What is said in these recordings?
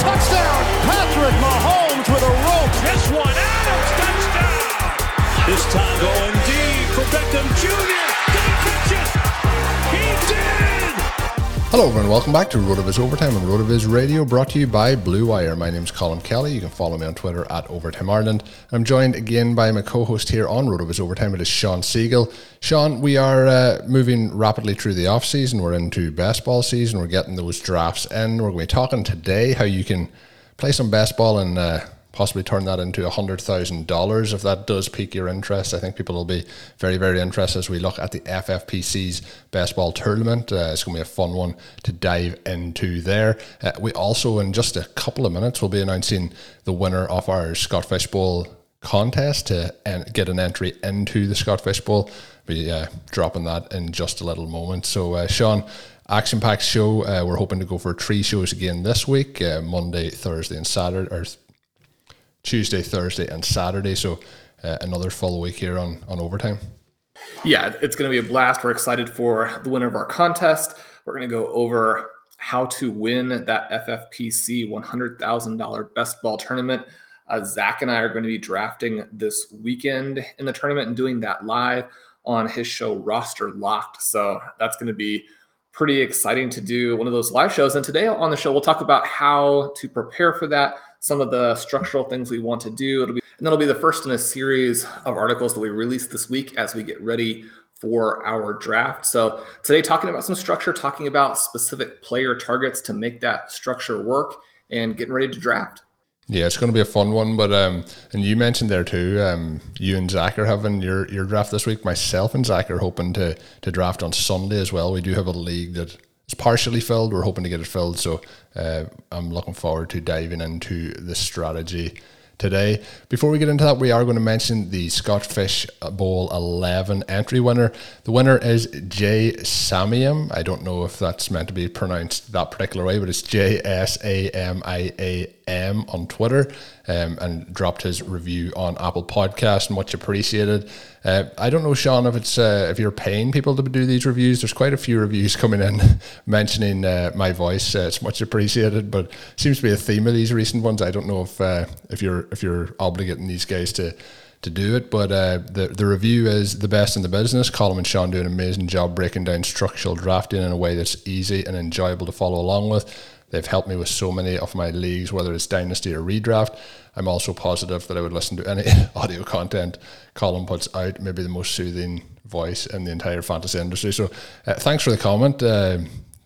touchdown! Patrick Mahomes with a rope. This one, Adams, touchdown! This time going deep for Beckham Jr. He catch it? Hello, everyone. Welcome back to RotoViz Overtime on RotoViz Radio, brought to you by Blue Wire. My name is Colm Kelly. You can follow me on Twitter at Overtime Ireland. I'm joined again by my co-host here on RotoViz Overtime. It is Shawn Siegele. Shawn, we are uh, moving rapidly through the off season. We're into best ball season. We're getting those drafts in. We're going to be talking today how you can play some best ball and uh, possibly turn that into $100,000 if that does pique your interest. I think people will be very, very interested as we look at the FFPC's best ball tournament. Uh, it's going to be a fun one to dive into there. Uh, we also, in just a couple of minutes, will be announcing the winner of our Scott Bowl contest to get an entry into the Scott Bowl. Be uh, dropping that in just a little moment. So, uh, Shawn, action packed show. Uh, we're hoping to go for three shows again this week uh, Monday, Thursday, and Saturday, or Tuesday, Thursday, and Saturday. So uh, another full week here on on overtime. Yeah, it's going to be a blast. We're excited for the winner of our contest. We're going to go over how to win that FFPC $100,000 best ball tournament. Uh, Zach and I are going to be drafting this weekend in the tournament and doing that live on his show Roster Locked. So that's going to be pretty exciting to do one of those live shows. And today on the show, we'll talk about how to prepare for that some of the structural things we want to do. It'll be and that'll be the first in a series of articles that we release this week as we get ready for our draft. So today talking about some structure, talking about specific player targets to make that structure work and getting ready to draft. Yeah, it's going to be a fun one. But um, and you mentioned there too, um, you and Zach are having your, your draft this week. Myself and Zach are hoping to to draft on Sunday as well. We do have a league that it's partially filled. We're hoping to get it filled. So uh, I'm looking forward to diving into the strategy today. Before we get into that, we are going to mention the Scott Fish Bowl 11 entry winner. The winner is Jay Samiam. I don't know if that's meant to be pronounced that particular way, but it's J S A M I A M on Twitter um, and dropped his review on Apple Podcast. Much appreciated. Uh, I don't know, Shawn, if it's uh, if you're paying people to do these reviews. There's quite a few reviews coming in mentioning uh, my voice. Uh, it's much appreciated, but seems to be a theme of these recent ones. I don't know if uh, if you're if you're obligating these guys to to do it. But uh, the the review is the best in the business. Colm and Shawn do an amazing job breaking down structural drafting in a way that's easy and enjoyable to follow along with. They've helped me with so many of my leagues, whether it's dynasty or redraft. I'm also positive that I would listen to any audio content Colm puts out. Maybe the most soothing voice in the entire fantasy industry. So, uh, thanks for the comment. Uh,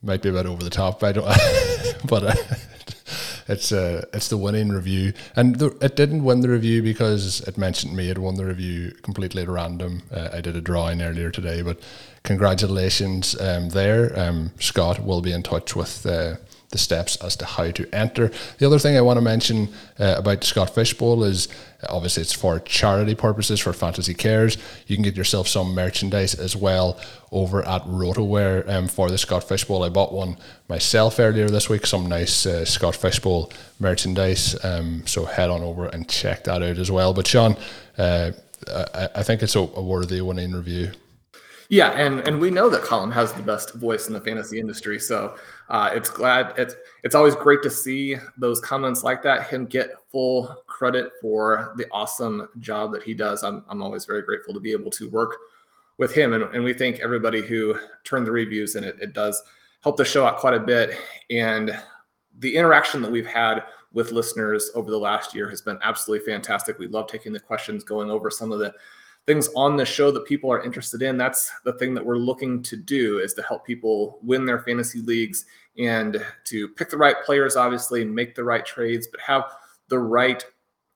might be a bit over the top, I don't, but uh, it's uh, it's the winning review, and the, it didn't win the review because it mentioned me. It won the review completely at random. Uh, I did a drawing earlier today, but congratulations um, there. Um, Scott will be in touch with. Uh, the steps as to how to enter. The other thing I want to mention uh, about the Scott Fish Bowl is obviously it's for charity purposes for Fantasy Cares. You can get yourself some merchandise as well over at RotoWear um, for the Scott Fish Bowl. I bought one myself earlier this week, some nice uh, Scott Fish Bowl merchandise. Um, so head on over and check that out as well. But Shawn, uh, I, I, think it's a, a worthy winning review. Yeah, and and we know that Colm has the best voice in the fantasy industry, so uh, it's glad it's it's always great to see those comments like that. Him get full credit for the awesome job that he does. I'm I'm always very grateful to be able to work with him, and, and we thank everybody who turned the reviews, and it, it does help the show out quite a bit. And the interaction that we've had with listeners over the last year has been absolutely fantastic. We love taking the questions, going over some of the things on the show that people are interested in that's the thing that we're looking to do is to help people win their fantasy leagues and to pick the right players obviously make the right trades but have the right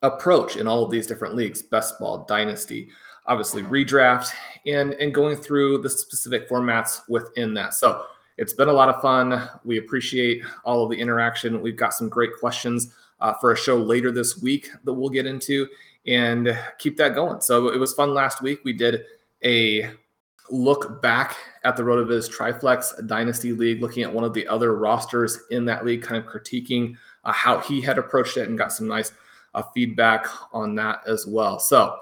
approach in all of these different leagues best ball dynasty obviously redraft and and going through the specific formats within that. So it's been a lot of fun. We appreciate all of the interaction. We've got some great questions uh, for a show later this week that we'll get into and keep that going. So it was fun last week. We did a look back at the RotoViz Triflex Dynasty League, looking at one of the other rosters in that league, kind of critiquing uh, how he had approached it and got some nice uh, feedback on that as well. So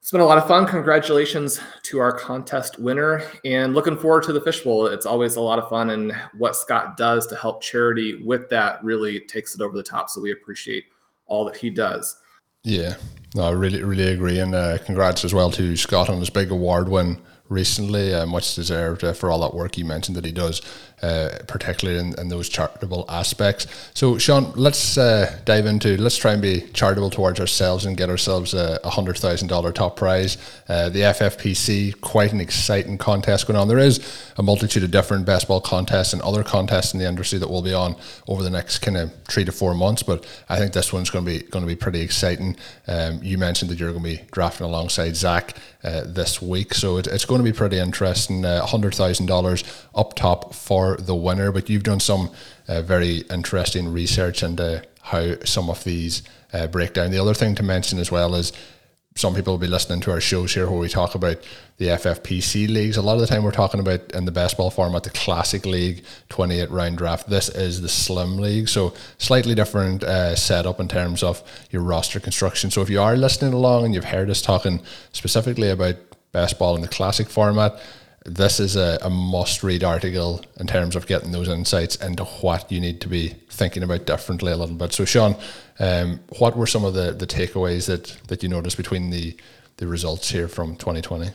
it's been a lot of fun. Congratulations to our contest winner and looking forward to the fishbowl. It's always a lot of fun. And what Scott does to help charity with that really takes it over the top. So we appreciate all that he does. Yeah, no, I really, really agree. And uh, congrats as well to Scott on his big award win recently, uh, much deserved uh, for all that work he mentioned that he does, uh, particularly in, in, those charitable aspects. So, Shawn, let's uh, dive into, let's try and be charitable towards ourselves and get ourselves a $100,000 top prize. Uh, the FFPC, quite an exciting contest going on. There is a multitude of different best ball contests and other contests in the industry that will be on over the next kind of three to four months, but I think this one's going to be going to be pretty exciting. Um, you mentioned that you're going to be drafting alongside Zach uh, this week, so it, it's going to be pretty interesting. $100,000 up top for the winner, but you've done some uh, very interesting research into how some of these uh, break down. The other thing to mention as well is some people will be listening to our shows here where we talk about the FFPC leagues. A lot of the time we're talking about in the best ball format the classic league, 28 round draft. This is the slim league. So slightly different uh, setup in terms of your roster construction. So if you are listening along and you've heard us talking specifically about best ball in the classic format, this is a, a must read article in terms of getting those insights into what you need to be thinking about differently a little bit. So, Shawn, um, what were some of the, the takeaways that, that you noticed between the, the results here from 2020?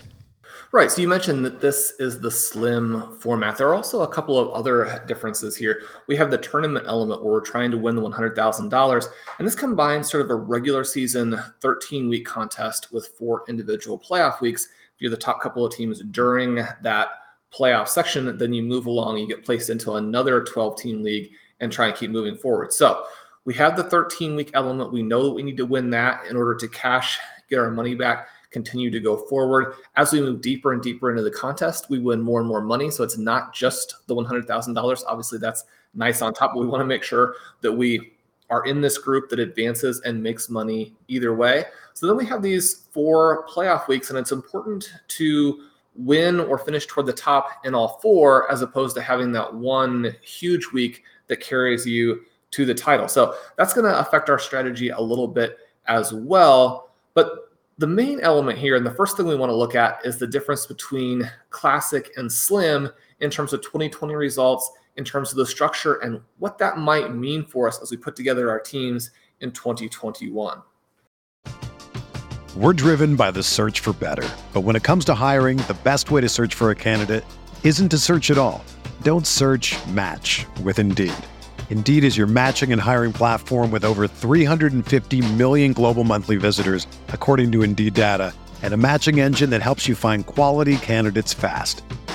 Right. So you mentioned that this is the slim format. There are also a couple of other differences here. We have the tournament element where we're trying to win the $100,000. And this combines sort of a regular season 13 week contest with four individual playoff weeks you're the top couple of teams during that playoff section, then you move along, you get placed into another 12 team league and try and keep moving forward. So we have the 13 week element. We know that we need to win that in order to cash, get our money back, continue to go forward. As we move deeper and deeper into the contest, we win more and more money. So it's not just the $100,000. Obviously, that's nice on top, but we want to make sure that we are in this group that advances and makes money either way. So then we have these four playoff weeks, and it's important to win or finish toward the top in all four, as opposed to having that one huge week that carries you to the title. So that's going to affect our strategy a little bit as well. But the main element here, and the first thing we want to look at, is the difference between classic and slim in terms of 2020 results in terms of the structure and what that might mean for us as we put together our teams in 2021. We're driven by the search for better. But when it comes to hiring, the best way to search for a candidate isn't to search at all. Don't search match with Indeed. Indeed is your matching and hiring platform with over 350 million global monthly visitors, according to Indeed data, and a matching engine that helps you find quality candidates fast.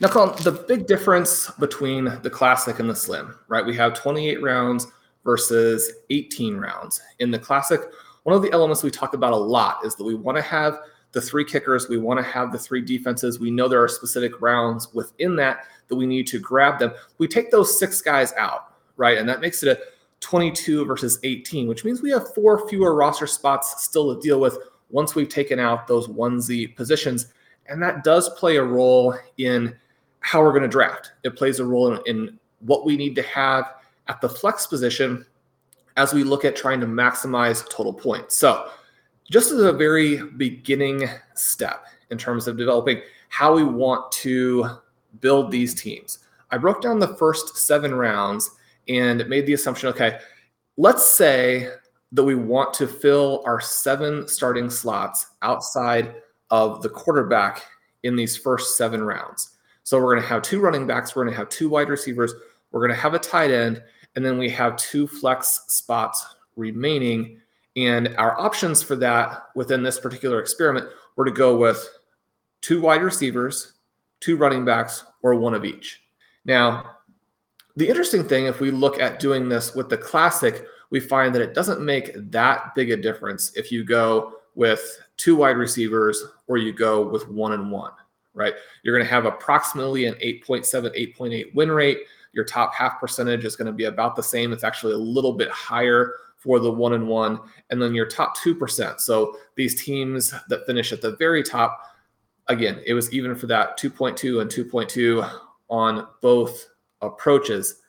Now, Colm, the big difference between the Classic and the Slim, right? We have 28 rounds versus 18 rounds. In the Classic, one of the elements we talk about a lot is that we want to have the three kickers, we want to have the three defenses. We know there are specific rounds within that that we need to grab them. We take those six guys out, right? And that makes it a 22 versus 18, which means we have four fewer roster spots still to deal with once we've taken out those onesie positions. And that does play a role in how we're going to draft. It plays a role in, in, what we need to have at the flex position as we look at trying to maximize total points. So, just as a very beginning step in terms of developing how we want to build these teams, I broke down the first seven rounds and made the assumption okay, let's say that we want to fill our seven starting slots outside of the quarterback in these first seven rounds. So we're going to have two running backs, we're going to have two wide receivers, we're going to have a tight end, and then we have two flex spots remaining. And our options for that within this particular experiment were to go with two wide receivers, two running backs, or one of each. Now, the interesting thing, if we look at doing this with the classic, we find that it doesn't make that big a difference if you go with two wide receivers or you go with one and one, right? You're going to have approximately an 8.7, 8.8 win rate. Your top half percentage is going to be about the same. It's actually a little bit higher for the one and one. And then your top 2%. So these teams that finish at the very top, again, it was even for that 2.2 and 2.2 on both approaches.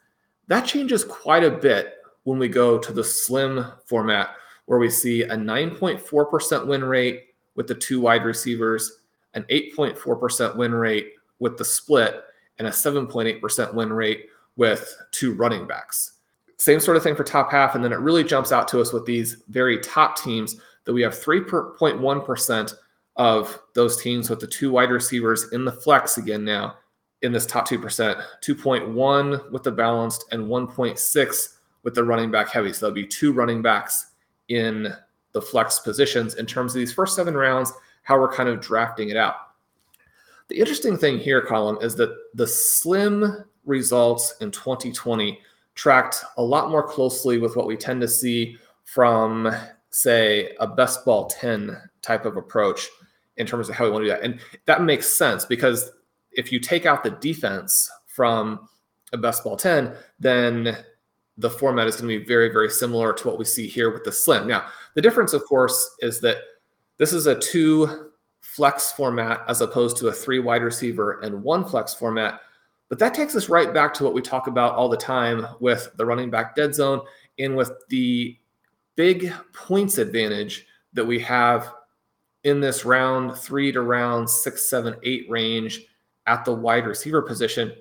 That changes quite a bit when we go to the slim format, where we see a 9.4% win rate with the two wide receivers, an 8.4% win rate with the split, and a 7.8% win rate with two running backs. Same sort of thing for top half. And then it really jumps out to us with these very top teams that we have 3.1% of those teams with the two wide receivers in the flex again now in this top 2%, 2.1 with the balanced and 1.6 with the running back heavy. So there'll be two running backs in the flex positions in terms of these first seven rounds, how we're kind of drafting it out. The interesting thing here, Colm, is that the slim results in 2020 tracked a lot more closely with what we tend to see from, say, a best ball 10 type of approach in terms of how we want to do that. And that makes sense because if you take out the defense from a best ball 10, then the format is going to be very, very similar to what we see here with the slim. Now, the difference, of course, is that this is a two flex format as opposed to a three wide receiver and one flex format. But that takes us right back to what we talk about all the time with the running back dead zone and with the big points advantage that we have in this round three to round six, seven, eight range at the wide receiver position.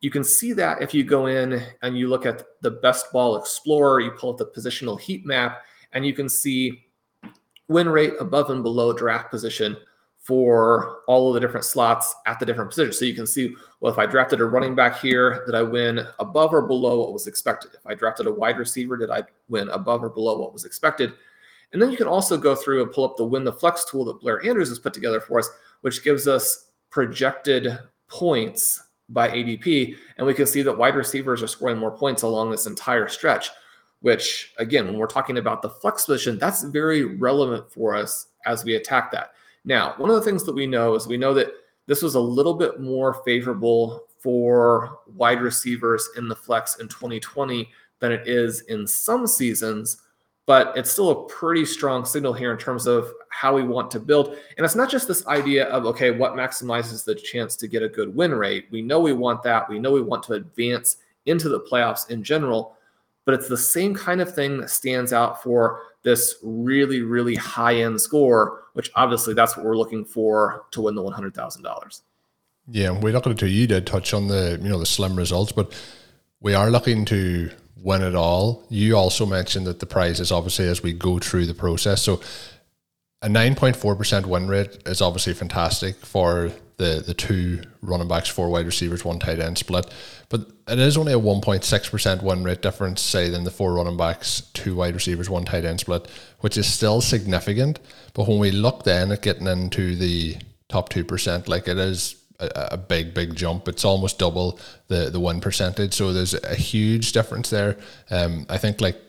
You can see that if you go in and you look at the best ball explorer, you pull up the positional heat map, and you can see win rate above and below draft position for all of the different slots at the different positions. So you can see, well, if I drafted a running back here, did I win above or below what was expected? If I drafted a wide receiver, did I win above or below what was expected? And then you can also go through and pull up the win the flex tool that Blair Andrews has put together for us, which gives us projected points by ADP. And we can see that wide receivers are scoring more points along this entire stretch, which, again, when we're talking about the flex position, that's very relevant for us as we attack that. Now, one of the things that we know is we know that this was a little bit more favorable for wide receivers in the flex in 2020 than it is in some seasons but it's still a pretty strong signal here in terms of how we want to build. And it's not just this idea of, okay, what maximizes the chance to get a good win rate. We know we want that. We know we want to advance into the playoffs in general, but it's the same kind of thing that stands out for this really, really high end score, which obviously that's what we're looking for to win the $100,000. Yeah, we look at it too. You did touch on the, you know, the slim results, but we are looking to win it all. You also mentioned that the prize is obviously as we go through the process. So a 9.4% win rate is obviously fantastic for the, the two running backs, four wide receivers, one tight end split. But it is only a 1.6% win rate difference, say, than the four running backs, two wide receivers, one tight end split, which is still significant. But when we look then at getting into the top 2%, like it is a, big, big jump. It's almost double the the win percentage. So there's a huge difference there. Um, I think like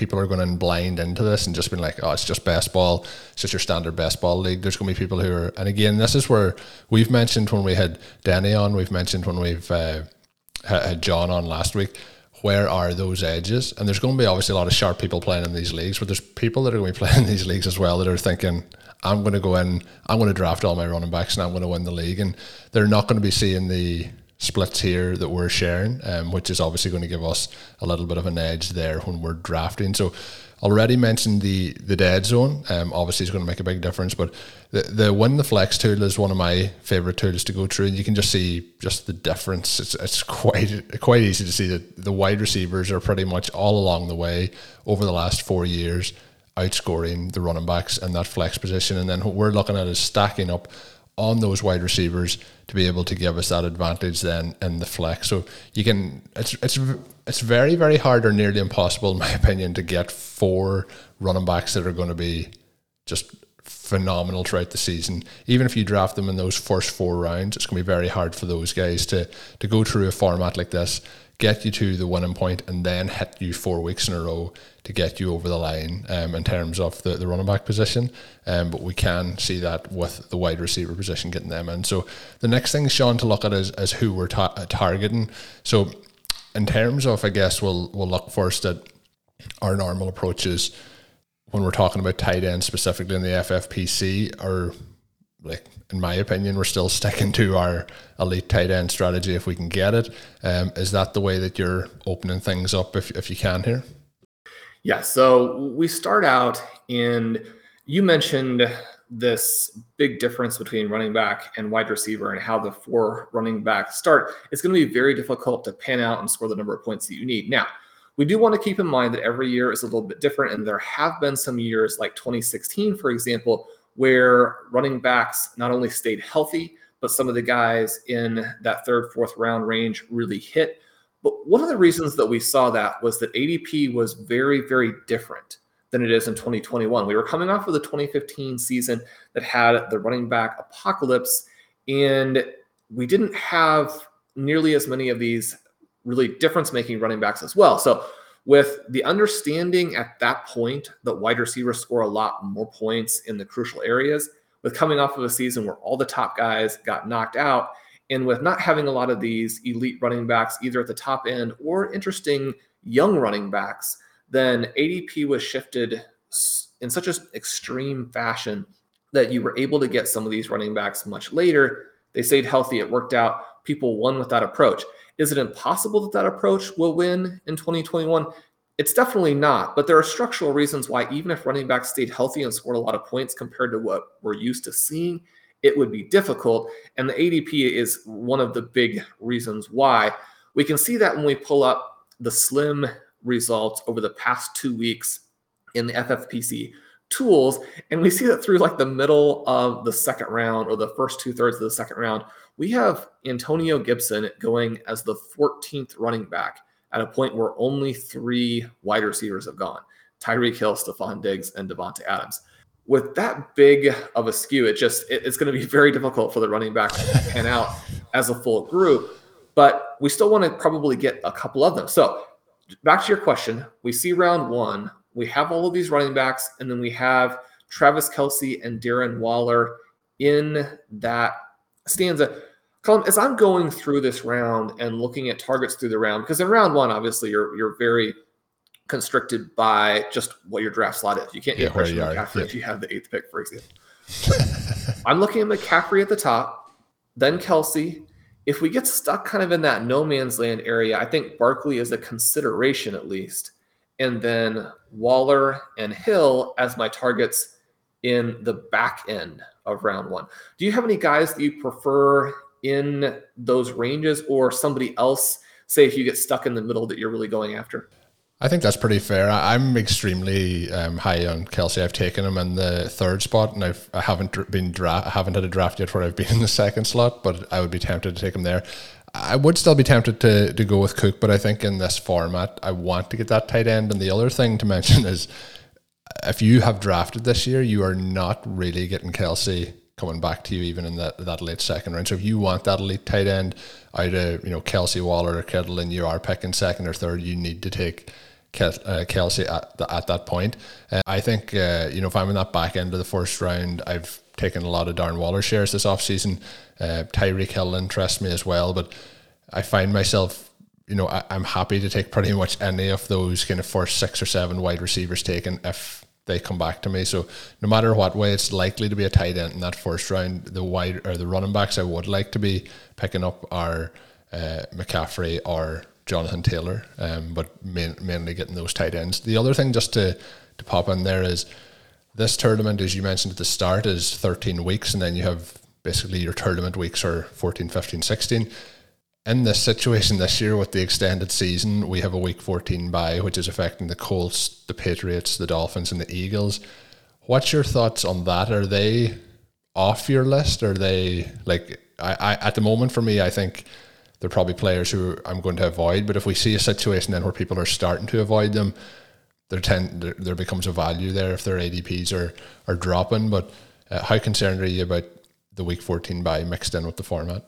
people are going in blind into this and just being like, oh, it's just best ball. it's just your standard best ball league. There's going to be people who are, and again, this is where we've mentioned when we had Danny on, we've mentioned when we've uh, had John on last week. Where are those edges? And there's going to be obviously a lot of sharp people playing in these leagues, but there's people that are going to be playing in these leagues as well that are thinking, I'm going to go in, I'm going to draft all my running backs and I'm going to win the league. And they're not going to be seeing the splits here that we're sharing, um, which is obviously going to give us a little bit of an edge there when we're drafting. So, already mentioned the the dead zone. Um, obviously, is going to make a big difference. But the the win the flex tool is one of my favorite tools to go through, and you can just see just the difference. It's it's quite quite easy to see that the wide receivers are pretty much all along the way over the last four years outscoring the running backs in that flex position. And then what we're looking at is stacking up on those wide receivers to be able to give us that advantage then in the flex. So you can it's it's it's very very hard or nearly impossible in my opinion to get four running backs that are going to be just phenomenal throughout the season. Even if you draft them in those first four rounds, it's going to be very hard for those guys to to go through a format like this get you to the winning point and then hit you four weeks in a row to get you over the line um, in terms of the, the running back position. Um, but we can see that with the wide receiver position getting them in. So the next thing, Shawn, to look at is, is who we're ta- uh, targeting. So in terms of, I guess we'll we'll look first at our normal approaches when we're talking about tight ends specifically in the FFPC are like in my opinion, we're still sticking to our elite tight end strategy if we can get it. Um, is that the way that you're opening things up if, if you can here? Yeah. So we start out and you mentioned this big difference between running back and wide receiver and how the four running backs start. It's going to be very difficult to pan out and score the number of points that you need. Now, we do want to keep in mind that every year is a little bit different. And there have been some years like 2016, for example, where running backs not only stayed healthy, but some of the guys in that third, fourth round range really hit. But one of the reasons that we saw that was that ADP was very, very different than it is in 2021. We were coming off of the 2015 season that had the running back apocalypse, and we didn't have nearly as many of these really difference making running backs as well. So with the understanding at that point that wide receivers score a lot more points in the crucial areas, with coming off of a season where all the top guys got knocked out, and with not having a lot of these elite running backs either at the top end or interesting young running backs, then ADP was shifted in such an extreme fashion that you were able to get some of these running backs much later. They stayed healthy, it worked out. People won with that approach. Is it impossible that that approach will win in 2021? It's definitely not, but there are structural reasons why, even if running backs stayed healthy and scored a lot of points compared to what we're used to seeing, it would be difficult. And the ADP is one of the big reasons why. We can see that when we pull up the slim results over the past two weeks in the FFPC tools, and we see that through like the middle of the second round or the first two thirds of the second round, we have Antonio Gibson going as the 14th running back at a point where only three wide receivers have gone Tyreek Hill, Stefon Diggs, and Davante Adams. With that big of a skew, it just it, it's going to be very difficult for the running back to pan out. as a full group, but we still want to probably get a couple of them. So back to your question, we see round one, we have all of these running backs, and then we have Travis Kelce and Darren Waller in that stanza. Colm, as I'm going through this round and looking at targets through the round, because in round one, obviously you're you're very constricted by just what your draft slot is. You can't get yeah, McCaffrey yeah. if you have the eighth pick, for example. I'm looking at McCaffrey at the top, then Kelce. If we get stuck kind of in that no man's land area, I think Barkley is a consideration at least. And then Waller and Hill as my targets in the back end of round one. Do you have any guys that you prefer in those ranges or somebody else? Say if you get stuck in the middle that you're really going after? I think that's pretty fair. I'm extremely um, high on Kelce. I've taken him in the third spot, and I've I haven't been dra- I haven't had a draft yet where I've been in the second slot, but I would be tempted to take him there. I would still be tempted to to go with Cook, but I think in this format, I want to get that tight end. And the other thing to mention is, if you have drafted this year, you are not really getting Kelce coming back to you even in that that late second round. So if you want that elite tight end out of you know Kelce Waller or Kittle, and you are picking second or third, you need to take uh, Kelce at, the, at that point. Uh, I think, uh, you know, if I'm in that back end of the first round, I've taken a lot of Darren Waller shares this offseason. Uh, Tyreek Hill interests me as well, but I find myself, you know, I, am happy to take pretty much any of those kind of first six or seven wide receivers taken if they come back to me. So no matter what way, it's likely to be a tight end in that first round. The wide or the running backs I would like to be picking up are uh, McCaffrey or Jonathan Taylor, um, but main, mainly getting those tight ends. The other thing, just to, to pop in there, is this tournament, as you mentioned at the start, is 13 weeks, and then you have basically your tournament weeks are 14, 15, 16. In this situation this year with the extended season, we have a week 14 bye, which is affecting the Colts, the Patriots, the Dolphins, and the Eagles. What's your thoughts on that? Are they off your list? Are they like I, I at the moment for me? I think they're probably players who I'm going to avoid. But if we see a situation then where people are starting to avoid them, there tend there, there becomes a value there if their ADPs are are dropping. But uh, how concerned are you about the week 14 bye mixed in with the format?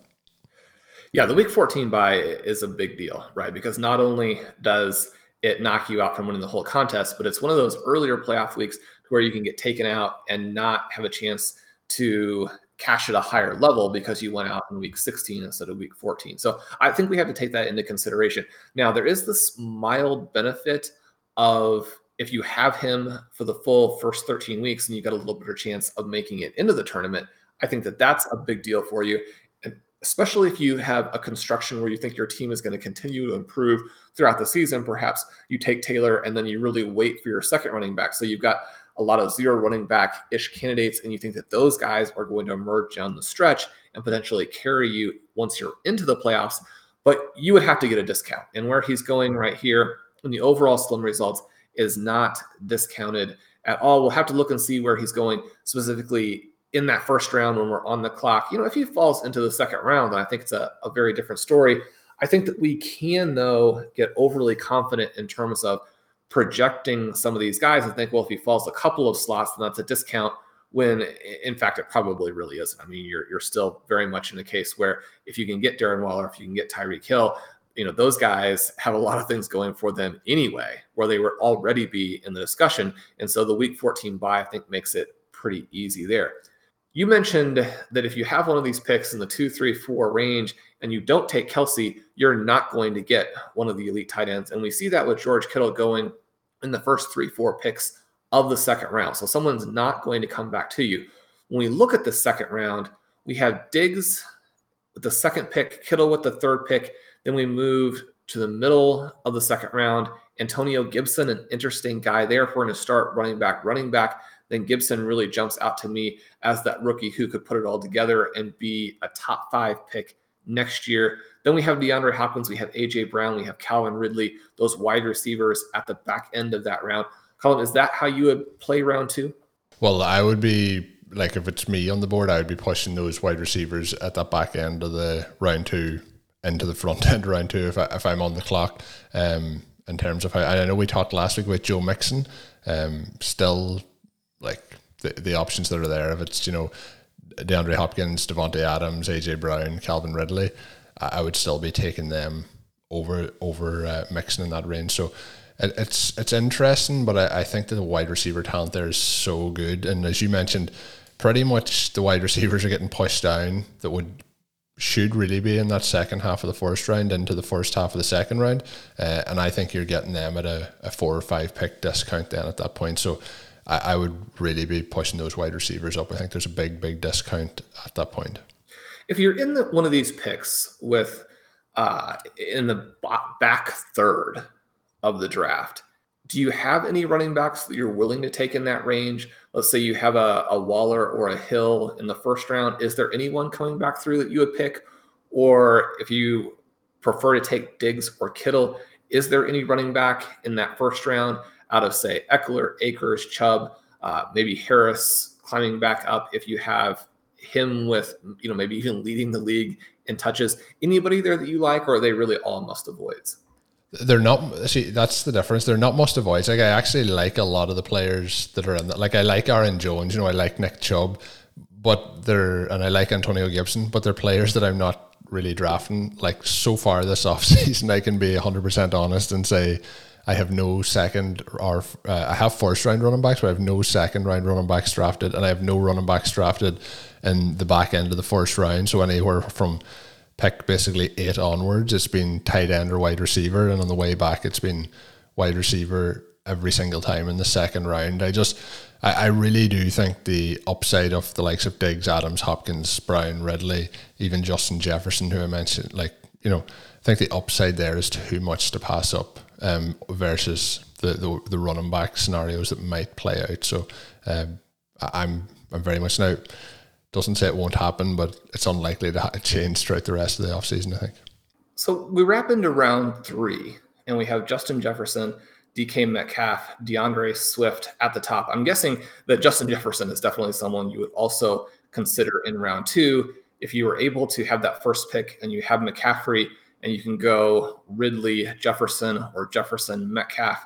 Yeah, the week 14 bye is a big deal, right? Because not only does it knock you out from winning the whole contest, but it's one of those earlier playoff weeks where you can get taken out and not have a chance to cash at a higher level because you went out in week 16 instead of week 14. So I think we have to take that into consideration. Now, there is this mild benefit of if you have him for the full first 13 weeks and you got a little better chance of making it into the tournament, I think that that's a big deal for you. And especially if you have a construction where you think your team is going to continue to improve throughout the season, perhaps you take Taylor and then you really wait for your second running back. So you've got a lot of zero running back ish candidates, and you think that those guys are going to emerge down the stretch and potentially carry you once you're into the playoffs. But you would have to get a discount. And where he's going right here in the overall slim results is not discounted at all. We'll have to look and see where he's going specifically in that first round when we're on the clock. You know, if he falls into the second round, then I think it's a, a very different story. I think that we can, though, get overly confident in terms of projecting some of these guys and think, well, if he falls a couple of slots, then that's a discount. When in fact, it probably really isn't. I mean, you're you're still very much in a case where if you can get Darren Waller, if you can get Tyreek Hill, you know those guys have a lot of things going for them anyway, where they would already be in the discussion. And so the Week 14 bye, I think, makes it pretty easy there. You mentioned that if you have one of these picks in the two, three, four range and you don't take Kelce, you're not going to get one of the elite tight ends. And we see that with George Kittle going in the first three, four picks of the second round. So someone's not going to come back to you. When we look at the second round, we have Diggs with the second pick, Kittle with the third pick. Then we move to the middle of the second round. Antonio Gibson, an interesting guy there. If we're going to start running back, running back, then Gibson really jumps out to me as that rookie who could put it all together and be a top five pick next year. Then we have DeAndre Hopkins, we have AJ Brown, we have Calvin Ridley, those wide receivers at the back end of that round. Colm, is that how you would play round two? Well, I would be like if it's me on the board, I would be pushing those wide receivers at that back end of the round two into the front end round two if I, if I'm on the clock. Um, in terms of how I know we talked last week with Joe Mixon, um, still like the the options that are there. If it's you know DeAndre Hopkins, Davante Adams, AJ Brown, Calvin Ridley, I, would still be taking them over over uh, Mixon in that range. So it, it's it's interesting, but I, I think that the wide receiver talent there is so good, and as you mentioned, pretty much the wide receivers are getting pushed down that would should really be in that second half of the first round into the first half of the second round. Uh, and I think you're getting them at a, a, four or five pick discount then at that point. So I, I, would really be pushing those wide receivers up. I think there's a big, big discount at that point. If you're in the, one of these picks with uh, in the back third of the draft, do you have any running backs that you're willing to take in that range? Let's say you have a, a Waller or a Hill in the first round. Is there anyone coming back through that you would pick? Or if you prefer to take Diggs or Kittle, is there any running back in that first round out of, say, Ekeler, Akers, Chubb, uh, maybe Harris climbing back up if you have him with, you know, maybe even leading the league in touches? Anybody there that you like, or are they really all must avoids? they're not see that's the difference they're not must avoids. like i actually like a lot of the players that are in that like i like aaron jones you know i like nick chubb but they're and i like antonio gibson but they're players that i'm not really drafting like so far this offseason i can be 100% honest and say i have no second or uh, i have first round running backs but i have no second round running backs drafted and i have no running backs drafted in the back end of the first round so anywhere from pick basically eight onwards, it's been tight end or wide receiver, and on the way back, it's been wide receiver every single time in the second round. I just, I, I really do think the upside of the likes of Diggs, Adams, Hopkins, Brown, Ridley, even Justin Jefferson, who I mentioned, like you know, I think the upside there is too much to pass up um, versus the, the the running back scenarios that might play out. So um, I'm I'm very much now doesn't say it won't happen, but it's unlikely to change throughout the rest of the offseason, I think. So we wrap into round three, and we have Justin Jefferson, DK Metcalf, D'Andre Swift at the top. I'm guessing that Justin Jefferson is definitely someone you would also consider in round two. If you were able to have that first pick and you have McCaffrey and you can go Ridley, Jefferson, or Jefferson Metcalf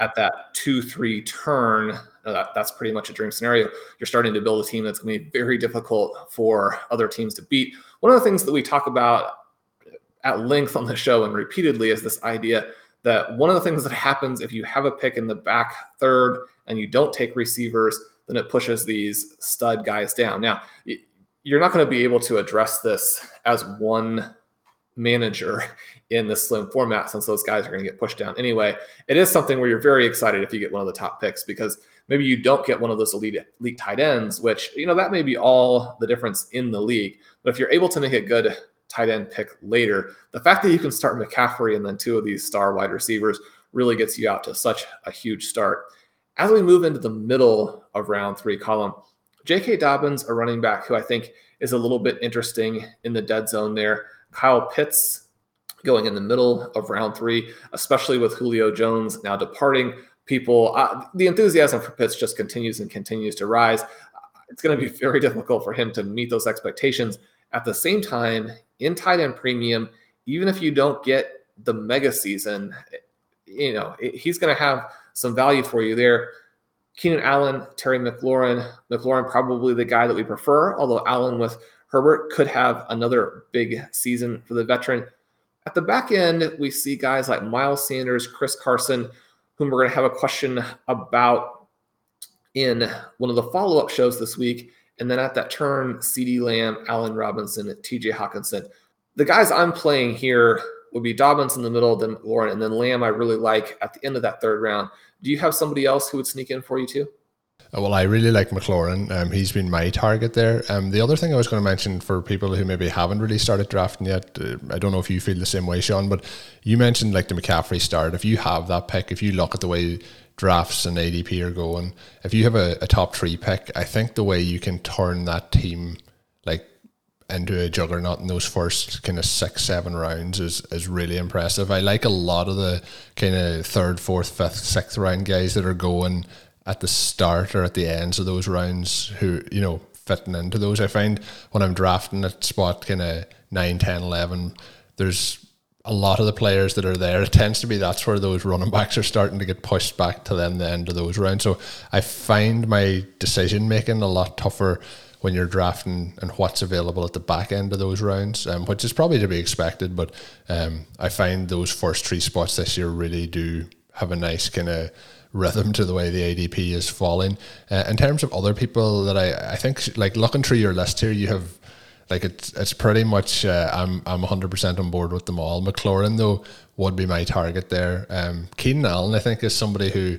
at that two three turn, that, that's pretty much a dream scenario. You're starting to build a team that's going to be very difficult for other teams to beat. One of the things that we talk about at length on the show and repeatedly is this idea that one of the things that happens if you have a pick in the back third and you don't take receivers, then it pushes these stud guys down. Now, you're not going to be able to address this as one manager in the slim format since those guys are going to get pushed down anyway. It is something where you're very excited if you get one of the top picks because maybe you don't get one of those elite elite tight ends, which you know that may be all the difference in the league. But if you're able to make a good tight end pick later, the fact that you can start McCaffrey and then two of these star wide receivers really gets you out to such a huge start. As we move into the middle of round three Colm, J.K. Dobbins, a running back who I think is a little bit interesting in the dead zone there. Kyle Pitts going in the middle of round three, especially with Julio Jones now departing. People, uh, the enthusiasm for Pitts just continues and continues to rise. It's going to be very difficult for him to meet those expectations. At the same time, in tight end premium, even if you don't get the mega season, you know, he's going to have some value for you there. Keenan Allen, Terry McLaurin, McLaurin probably the guy that we prefer, although Allen with Herbert could have another big season for the veteran. At the back end, we see guys like Miles Sanders, Chris Carson, whom we're going to have a question about in one of the follow up shows this week. And then at that turn, CeeDee Lamb, Allen Robinson, TJ Hockenson. The guys I'm playing here would be Dobbins in the middle, then Lauren, and then Lamb I really like at the end of that third round. Do you have somebody else who would sneak in for you too? Uh, well, I really like McLaurin. Um, he's been my target there. Um, the other thing I was going to mention for people who maybe haven't really started drafting yet, uh, I don't know if you feel the same way, Shawn, but you mentioned like the McCaffrey start. If you have that pick, if you look at the way drafts and ADP are going, if you have a, a top three pick, I think the way you can turn that team like into a juggernaut in those first kind of six, seven rounds is is really impressive. I like a lot of the kind of third, fourth, fifth, sixth round guys that are going at the start or at the ends of those rounds who, you know, fitting into those. I find when I'm drafting at spot kind of 9, 10, 11, there's a lot of the players that are there. It tends to be that's where those running backs are starting to get pushed back to them the end of those rounds. So I find my decision making a lot tougher when you're drafting and what's available at the back end of those rounds, um, which is probably to be expected. But um, I find those first three spots this year really do have a nice kind of rhythm to the way the ADP is falling. Uh, in terms of other people that I, I think, like looking through your list here, you have like it's it's pretty much uh, I'm I'm 100 percent on board with them all. McLaurin though would be my target there. Um, Keenan Allen I think is somebody who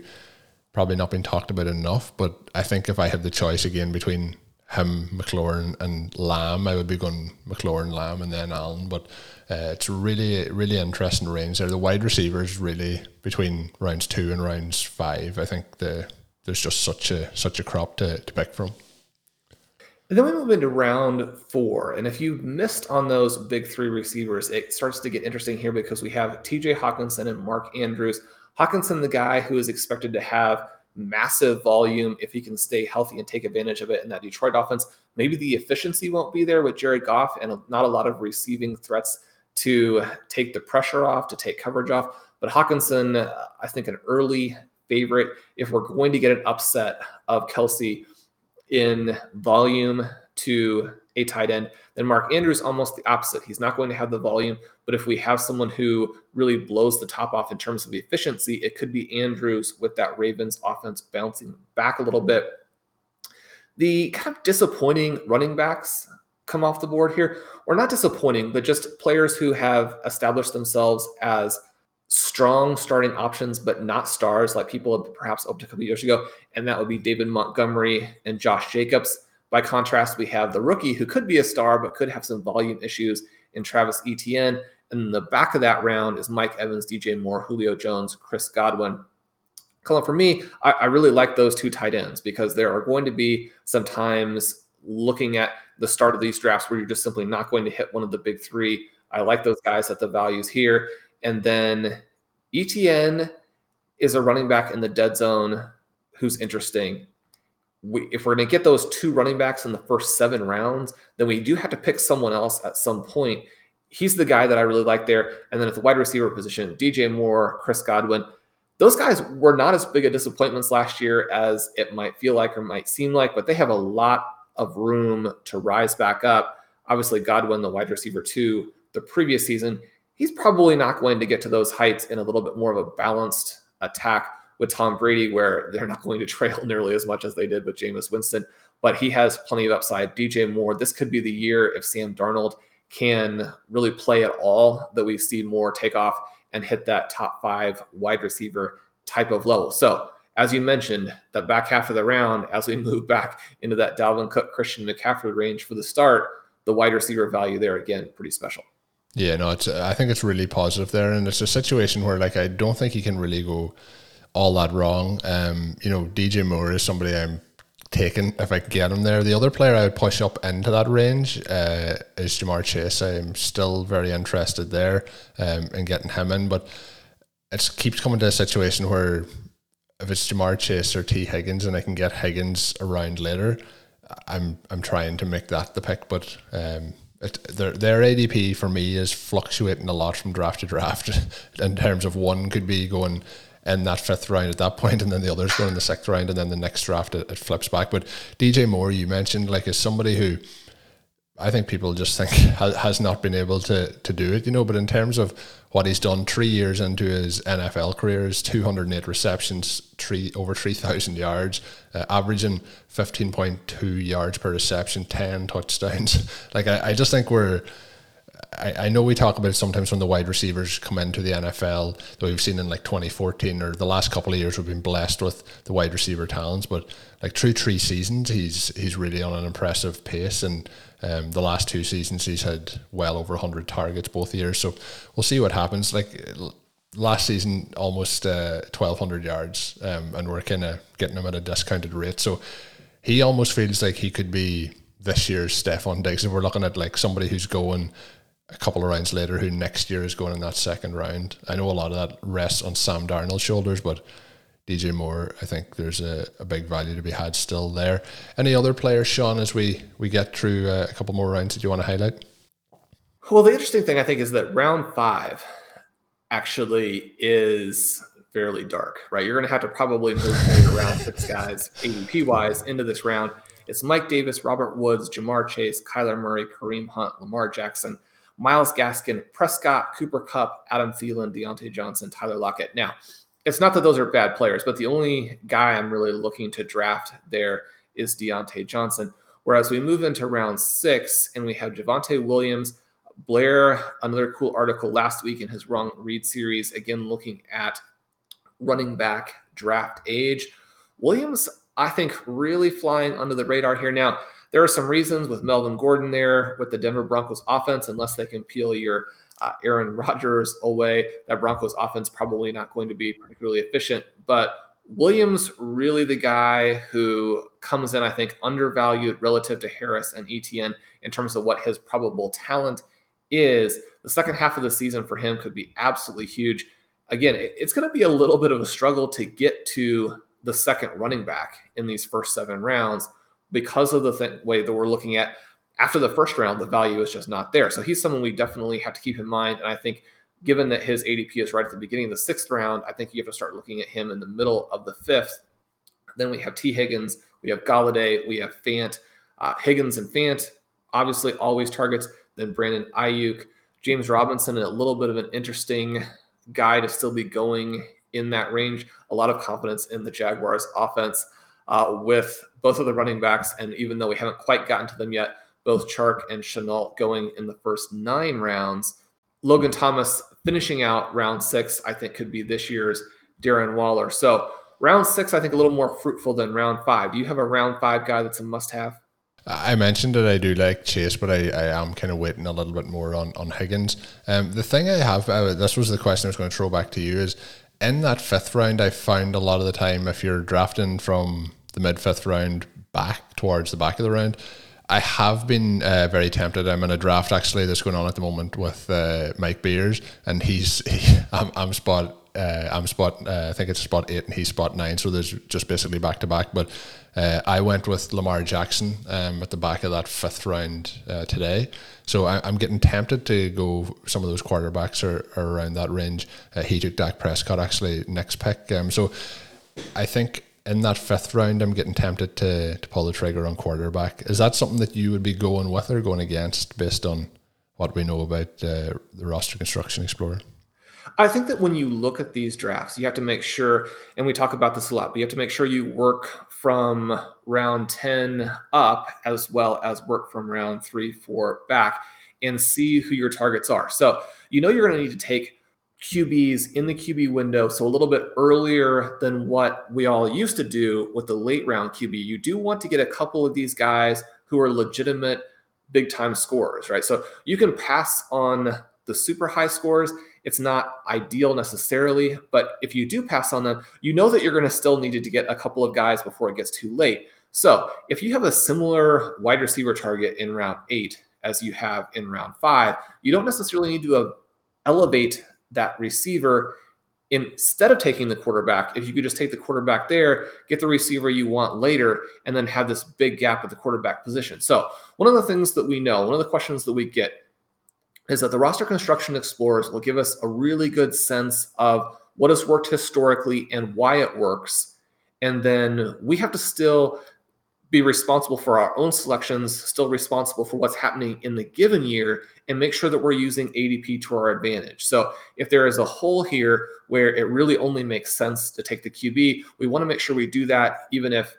probably not been talked about enough, but I think if I had the choice again between him, McLaurin, and Lamb, I would be going McLaurin, Lamb, and then Allen. But uh, it's really, really interesting range there. The wide receivers really between rounds two and rounds five. I think the there's just such a such a crop to, to pick from. And then we move into round four. And if you missed on those big three receivers, it starts to get interesting here because we have TJ Hockenson and Mark Andrews. Hockenson, the guy who is expected to have massive volume if he can stay healthy and take advantage of it in that Detroit offense. Maybe the efficiency won't be there with Jared Goff and not a lot of receiving threats to take the pressure off, to take coverage off. But Hockenson, uh, I think, an early favorite. If we're going to get an upset of Kelce in volume to a tight end. Then Mark Andrews almost the opposite. He's not going to have the volume, but if we have someone who really blows the top off in terms of efficiency, it could be Andrews with that Ravens offense bouncing back a little bit. The kind of disappointing running backs come off the board here, or not disappointing, but just players who have established themselves as strong starting options, but not stars like people perhaps hoped a couple years ago. And that would be David Montgomery and Josh Jacobs. By contrast, we have the rookie who could be a star, but could have some volume issues in Travis Etienne. And the back of that round is Mike Evans, DJ Moore, Julio Jones, Chris Godwin. Colm, for me, I, I really like those two tight ends because there are going to be sometimes looking at the start of these drafts where you're just simply not going to hit one of the big three. I like those guys at the values here. And then Etienne is a running back in the dead zone who's interesting. We, if we're going to get those two running backs in the first seven rounds, then we do have to pick someone else at some point. He's the guy that I really like there. And then at the wide receiver position, DJ Moore, Chris Godwin, those guys were not as big a disappointments last year as it might feel like or might seem like, but they have a lot of room to rise back up. Obviously, Godwin, the wide receiver two, the previous season, he's probably not going to get to those heights in a little bit more of a balanced attack with Tom Brady, where they're not going to trail nearly as much as they did with Jameis Winston. But he has plenty of upside. DJ Moore, this could be the year if Sam Darnold can really play at all that we see Moore take off and hit that top five wide receiver type of level. So, as you mentioned, the back half of the round, as we move back into that Dalvin Cook, Christian McCaffrey range for the start, the wide receiver value there again, pretty special. Yeah, no, it's. I think it's really positive there, and it's a situation where like I don't think he can really go all that wrong. Um, you know, DJ Moore is somebody I'm taking if I get him there. The other player I would push up into that range uh, is Ja'Marr Chase. I'm still very interested there um, in getting him in, but it keeps coming to a situation where if it's Ja'Marr Chase or Tee Higgins and I can get Higgins around later, I'm I'm trying to make that the pick, but. Um, it, their their ADP for me is fluctuating a lot from draft to draft in terms of one could be going in that fifth round at that point, and then the others going in the sixth round, and then the next draft it, it flips back. But DJ Moore, you mentioned, like, is somebody who I think people just think has not been able to to do it, you know. But in terms of what he's done, three years into his NFL career, is 208 receptions, three over 3,000 yards, uh, averaging 15.2 yards per reception, 10 touchdowns. like I, I just think we're I, I know we talk about it sometimes when the wide receivers come into the NFL that we've seen in like 2014 or the last couple of years we've been blessed with the wide receiver talents but like through three seasons he's he's really on an impressive pace and um, the last two seasons he's had well over 100 targets both years so we'll see what happens. Like last season almost uh, 1200 yards um, and we're kind of getting him at a discounted rate so he almost feels like he could be this year's Stefon Diggs. If we're looking at like somebody who's going a couple of rounds later who next year is going in that second round. I know a lot of that rests on Sam Darnold's shoulders, but DJ Moore, I think there's a, a big value to be had still there. Any other players, Shawn, as we, we get through uh, a couple more rounds that you want to highlight? Well, the interesting thing I think is that round five actually is fairly dark, right? You're going to have to probably move around six guys ADP wise into this round. it's Mike Davis, Robert Woods, Ja'Marr Chase, Kyler Murray, Kareem Hunt, Lamar Jackson, Myles Gaskin, Prescott, Cooper Kupp, Adam Thielen, Diontae Johnson, Tyler Lockett. Now, it's not that those are bad players, but the only guy I'm really looking to draft there is Diontae Johnson. Whereas we move into round six and we have Javonte Williams, Blair, another cool article last week in his Wrong Read series, again looking at running back draft age. Williams, I think, really flying under the radar here. Now, there are some reasons with Melvin Gordon there with the Denver Broncos offense, unless they can peel your uh, Aaron Rodgers away, that Broncos offense probably not going to be particularly efficient. But Williams, really the guy who comes in, I think, undervalued relative to Harris and Etienne in terms of what his probable talent is. The second half of the season for him could be absolutely huge. Again, it's going to be a little bit of a struggle to get to the second running back in these first seven rounds because of the th- way that we're looking at after the first round, the value is just not there. So he's someone we definitely have to keep in mind. And I think given that his ADP is right at the beginning of the sixth round, I think you have to start looking at him in the middle of the fifth. Then we have Tee Higgins, we have Golladay, we have Fant. Uh, Higgins and Fant, obviously always targets. Then Brandon Aiyuk, James Robinson, and a little bit of an interesting guy to still be going in that range. A lot of confidence in the Jaguars offense uh, with both of the running backs. And even though we haven't quite gotten to them yet, both Chark and Shenault going in the first nine rounds. Logan Thomas finishing out round six, I think could be this year's Darren Waller. So round six, I think a little more fruitful than round five. Do you have a round five guy that's a must have? I mentioned that I do like Chase, but I, I am kind of waiting a little bit more on, on Higgins. Um, the thing I have, uh, this was the question I was going to throw back to you, is in that fifth round, I found a lot of the time if you're drafting from the mid fifth round back towards the back of the round, I have been uh, very tempted. I'm in a draft actually that's going on at the moment with uh, Mike Beers, and he's he, I'm, I'm spot uh, I'm spot uh, I think it's spot eight and he's spot nine, so there's just basically back to back. But uh, I went with Lamar Jackson um, at the back of that fifth round uh, today, so I, am getting tempted to go some of those quarterbacks are, are around that range. he took Dak Prescott actually next pick, um, so I think in that fifth round, I'm getting tempted to, to pull the trigger on quarterback. Is that something that you would be going with or going against based on what we know about uh, the roster construction explorer? I think that when you look at these drafts, you have to make sure, and we talk about this a lot, but you have to make sure you work from round 10 up as well as work from round three, four back and see who your targets are. So you know you're going to need to take QBs in the QB window, so a little bit earlier than what we all used to do with the late round QB. You do want to get a couple of these guys who are legitimate big time scorers, right? So you can pass on the super high scores. It's not ideal necessarily, but if you do pass on them, you know that you're going to still need to get a couple of guys before it gets too late. So if you have a similar wide receiver target in round eight as you have in round five, you don't necessarily need to uh, elevate that receiver instead of taking the quarterback, if you could just take the quarterback there, get the receiver you want later, and then have this big gap at the quarterback position. So, one of the things that we know, one of the questions that we get is that the roster construction explorers will give us a really good sense of what has worked historically and why it works. And then we have to still be responsible for our own selections, still responsible for what's happening in the given year, and make sure that we're using ADP to our advantage. So, if there is a hole here where it really only makes sense to take the QB, we want to make sure we do that, even if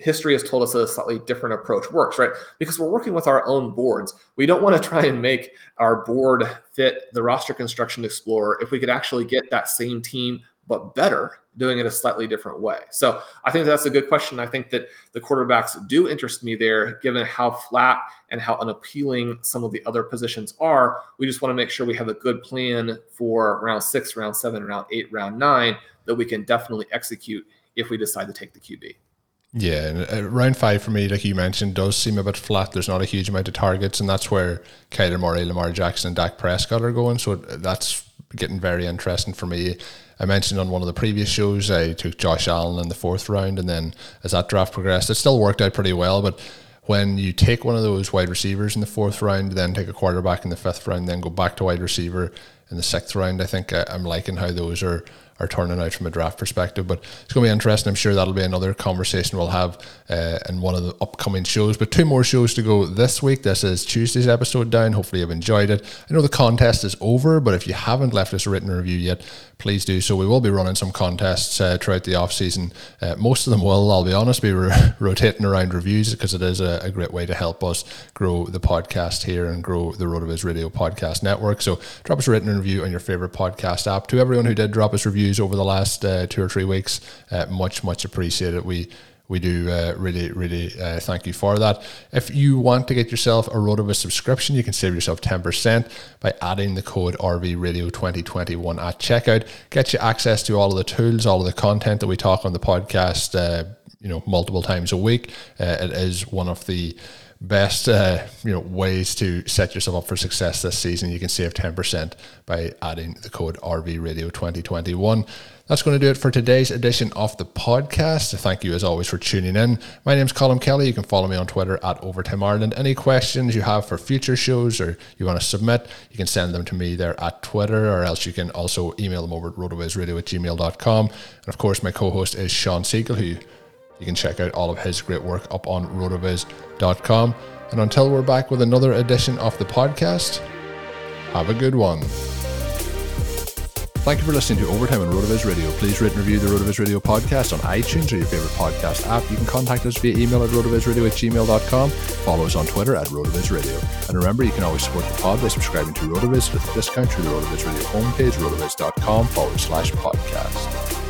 history has told us that a slightly different approach works, right? Because we're working with our own boards. We don't want to try and make our board fit the roster construction explorer if we could actually get that same team but better doing it a slightly different way. So I think that's a good question. I think that the quarterbacks do interest me there, given how flat and how unappealing some of the other positions are. We just want to make sure we have a good plan for round six, round seven, round eight, round nine that we can definitely execute if we decide to take the QB. Yeah, and uh, round five for me, like you mentioned, does seem a bit flat. There's not a huge amount of targets, and that's where Kyler Murray, Lamar Jackson, and Dak Prescott are going. So that's getting very interesting for me. I mentioned on one of the previous shows, I took Josh Allen in the fourth round, and then as that draft progressed, it still worked out pretty well. But when you take one of those wide receivers in the fourth round, then take a quarterback in the fifth round, then go back to wide receiver in the sixth round, I think I, am liking how those are are turning out from a draft perspective. But it's going to be interesting. I'm sure that'll be another conversation we'll have uh, in one of the upcoming shows. But two more shows to go this week. This is Tuesday's episode down. Hopefully, you've enjoyed it. I know the contest is over, but if you haven't left us a written review yet, please do so. We will be running some contests uh, throughout the off season. Uh, most of them will, I'll be honest, be re- rotating around reviews because it is a, a, great way to help us grow the podcast here and grow the RotoViz Radio podcast network. So drop us a written review on your favorite podcast app. To everyone who did drop us reviews over the last uh, two or three weeks, uh, much much appreciated. We we do uh, really, really uh, thank you for that. If you want to get yourself a RotoViz subscription, you can save yourself 10% by adding the code RVRadio2021 at checkout. Get you access to all of the tools, all of the content that we talk on the podcast, uh, you know, multiple times a week. Uh, it is one of the best uh, you know ways to set yourself up for success this season. You can save 10% by adding the code RV Radio 2021. That's going to do it for today's edition of the podcast. Thank you as always for tuning in. My name is Colm Kelly. You can follow me on Twitter at Overtime Ireland. Any questions you have for future shows or you want to submit, you can send them to me there at Twitter or else you can also email them over at rotovizradio at gmail.com. And of course, my co-host is Shawn Siegele, who you can check out all of his great work up on rotoviz.com. And until we're back with another edition of the podcast, have a good one. Thank you for listening to Overtime on RotoViz Radio. Please rate and review the RotoViz Radio podcast on iTunes or your favorite podcast app. You can contact us via email at rotovizradio at gmail.com. Follow us on Twitter at RotoViz Radio. And remember, you can always support the pod by subscribing to RotoViz with a discount through the RotoViz Radio homepage, rotoviz.com forward slash podcast.